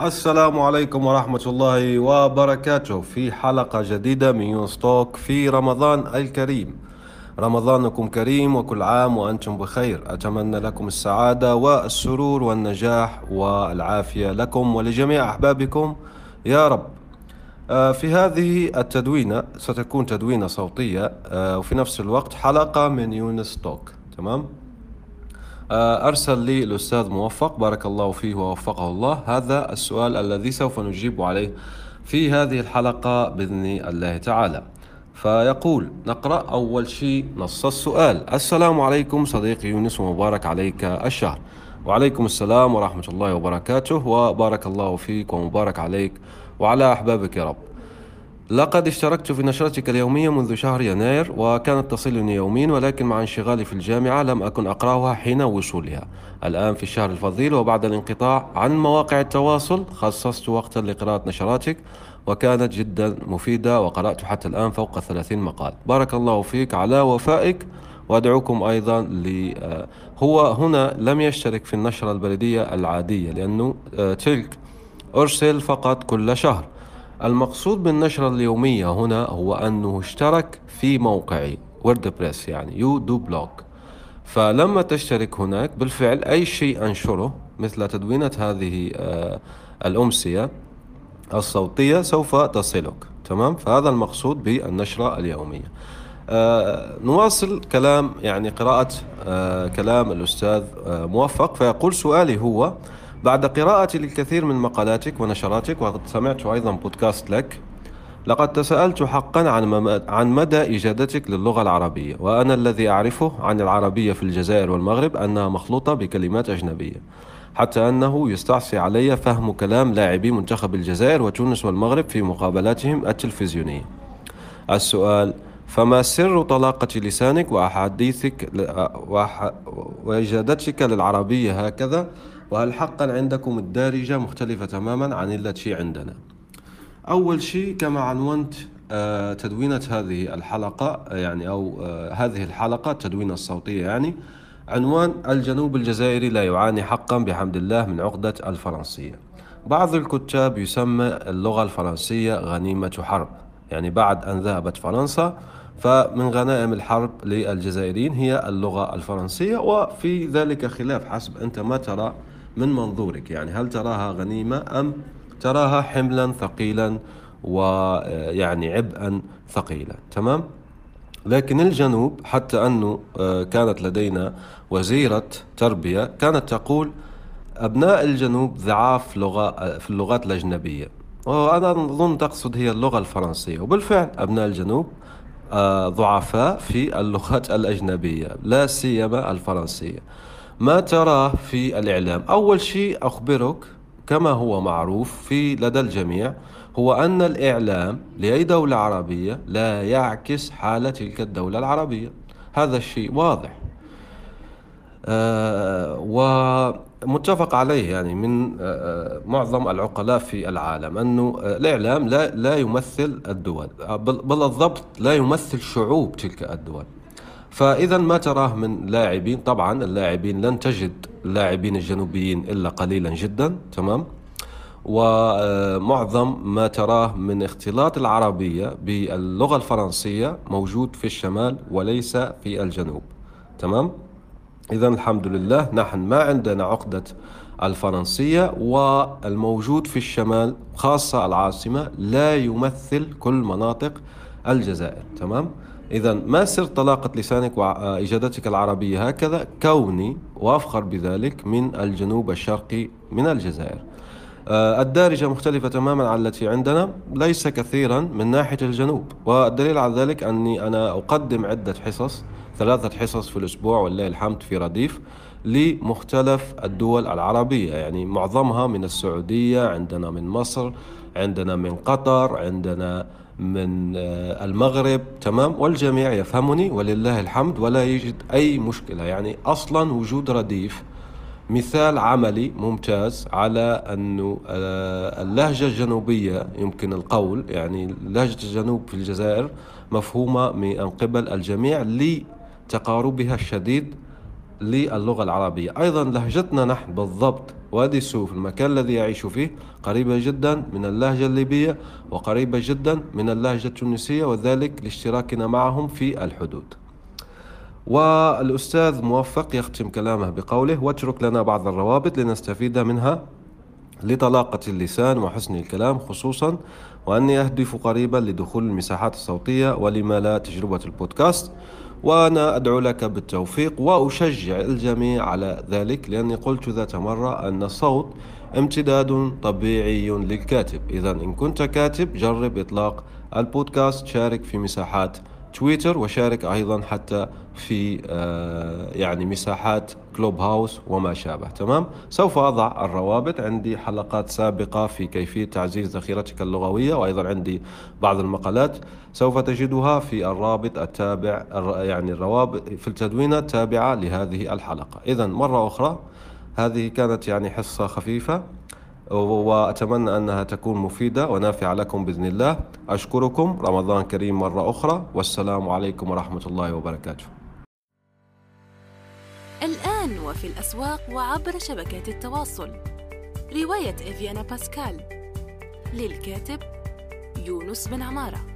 السلام عليكم ورحمة الله وبركاته في حلقة جديدة من يونستوك في رمضان الكريم. رمضانكم كريم وكل عام وأنتم بخير. أتمنى لكم السعادة والسرور والنجاح والعافية لكم ولجميع أحبابكم. يا رب. آه، في هذه التدوينة ستكون تدوينة صوتية آه، وفي نفس الوقت حلقة من يونس توك تمام؟ آه، أرسل لي الأستاذ موفق بارك الله فيه ووفقه الله. هذا السؤال الذي سوف نجيب عليه في هذه الحلقة بإذن الله تعالى. فيقول نقرأ أول شيء نص السؤال. السلام عليكم صديقي يونس ومبارك عليك الشهر. وعليكم السلام ورحمة الله وبركاته وبارك الله فيك ومبارك عليك وعلى أحبابك يا رب. لقد اشتركت في نشرتك اليومية منذ شهر يناير وكانت تصلني يوميا ولكن مع انشغالي في الجامعة لم أكن أقرأها حين وصولها. الآن في الشهر الفضيل وبعد الانقطاع عن مواقع التواصل خصصت وقتا لقراءة نشراتك وكانت جدا مفيدة وقرأت حتى الآن فوق 30 مقال. بارك الله فيك على وفائك وأدعوكم أيضا ل آه، هو هنا لم يشترك في النشرة البلدية العادية لأنه آه، تلك أرسل فقط كل شهر. المقصود بالنشرة اليومية هنا هو أنه اشترك في موقعي WordPress يعني يو دو blog فلما تشترك هناك بالفعل أي شيء أنشره مثل تدوينة هذه آه، الأمسية الصوتية سوف تصلك. تمام؟ فهذا المقصود بالنشرة اليومية. آه نواصل كلام يعني قراءة آه كلام الأستاذ آه موفق. فيقول سؤالي هو بعد قراءتي للكثير من مقالاتك ونشراتك وقد سمعت أيضا بودكاست لك لقد تساءلت حقا عن عن مدى إجادتك للغة العربية وأنا الذي أعرفه عن العربية في الجزائر والمغرب أنها مخلوطة بكلمات أجنبية حتى أنه يستعصي علي فهم كلام لاعبي منتخب الجزائر وتونس والمغرب في مقابلاتهم التلفزيونية. السؤال فما سر طلاقة لسانك وأحاديثك وإجادتك للعربية هكذا؟ وهل حقا عندكم الدارجة مختلفة تماما عن التي عندنا؟ أول شيء كما عنونت آه، تدوينة هذه الحلقة يعني أو آه، هذه الحلقة التدوينة الصوتية يعني عنوان الجنوب الجزائري لا يعاني حقا بحمد الله من عقدة الفرنسية. بعض الكتاب يسمى اللغة الفرنسية غنيمة حرب يعني بعد أن ذهبت فرنسا فمن غنائم الحرب للجزائريين هي اللغة الفرنسية وفي ذلك خلاف حسب أنت ما ترى من منظورك يعني؟ هل تراها غنيمة أم تراها حملا ثقيلا ويعني عبئا ثقيلا؟ تمام؟ لكن الجنوب حتى أنه آه، كانت لدينا وزيرة تربية كانت تقول أبناء الجنوب ضعاف لغة في اللغات الأجنبية. وأنا أظن تقصد هي اللغة الفرنسية. وبالفعل أبناء الجنوب آه، ضعفاء في اللغات الأجنبية لا سيما الفرنسية. ما تراه في الإعلام. أول شيء أخبرك كما هو معروف في لدى الجميع هو أن الإعلام لأي دولة عربية لا يعكس حالة تلك الدولة العربية. هذا الشيء واضح. آه ومتفق عليه يعني من آه معظم العقلاء في العالم أنه الإعلام لا, لا يمثل الدول بل الضبط لا يمثل شعوب تلك الدول. فإذا ما تراه من لاعبين طبعا اللاعبين لن تجد اللاعبين الجنوبيين إلا قليلا جدا تمام؟ ومعظم ما تراه من اختلاط العربية باللغة الفرنسية موجود في الشمال وليس في الجنوب تمام؟ إذا الحمد لله نحن ما عندنا عقدة الفرنسية والموجود في الشمال خاصة العاصمة لا يمثل كل مناطق الجزائر تمام؟ إذا ما سر طلاقة لسانك وإجادتك العربية؟ هكذا كوني وأفخر بذلك من الجنوب الشرقي من الجزائر. آه، الدارجة مختلفة تماما عن التي عندنا ليس كثيرا من ناحية الجنوب. والدليل على ذلك أني أنا أقدم عدة حصص ثلاثة حصص في الأسبوع والله الحمد في رديف. لمختلف الدول العربية. يعني معظمها من السعودية عندنا من مصر عندنا من قطر عندنا من آه، المغرب. تمام؟ والجميع يفهمني ولله الحمد ولا يجد أي مشكلة. يعني أصلا وجود رديف مثال عملي ممتاز على أنه آه، اللهجة الجنوبية يمكن القول يعني لهجة الجنوب في الجزائر مفهومة من قبل الجميع لتقاربها الشديد للغة العربية. أيضا لهجتنا نحن بالضبط وادي السوف المكان الذي يعيش فيه قريبة جدا من اللهجة الليبية وقريبة جدا من اللهجة التونسية وذلك لاشتراكنا معهم في الحدود. والأستاذ موفق يختم كلامه بقوله واترك لنا بعض الروابط لنستفيد منها لطلاقة اللسان وحسن الكلام خصوصا وأني أهدف قريبا لدخول المساحات الصوتية ولما لا تجربة البودكاست وأنا أدعو لك بالتوفيق وأشجع الجميع على ذلك لأني قلت ذات مرة أن الصوت امتداد طبيعي للكاتب. إذا إن كنت كاتب جرب إطلاق البودكاست شارك في مساحات تويتر وشارك أيضا حتى في آه، يعني مساحات كلوب هاوس وما شابه. تمام؟ سوف أضع الروابط. عندي حلقات سابقة في كيفية تعزيز ذخيرتك اللغوية وأيضا عندي بعض المقالات سوف تجدها في الرابط التابع يعني الروابط في التدوينة التابعة لهذه الحلقة. إذا مرة أخرى هذه كانت يعني حصة خفيفة. وأتمنى أنها تكون مفيدة ونافعة لكم بإذن الله. أشكركم. رمضان كريم مرة أخرى. والسلام عليكم ورحمة الله وبركاته. الآن وفي الأسواق وعبر شبكات التواصل. رواية إفيانا باسكال للكاتب يونس بن عمارة.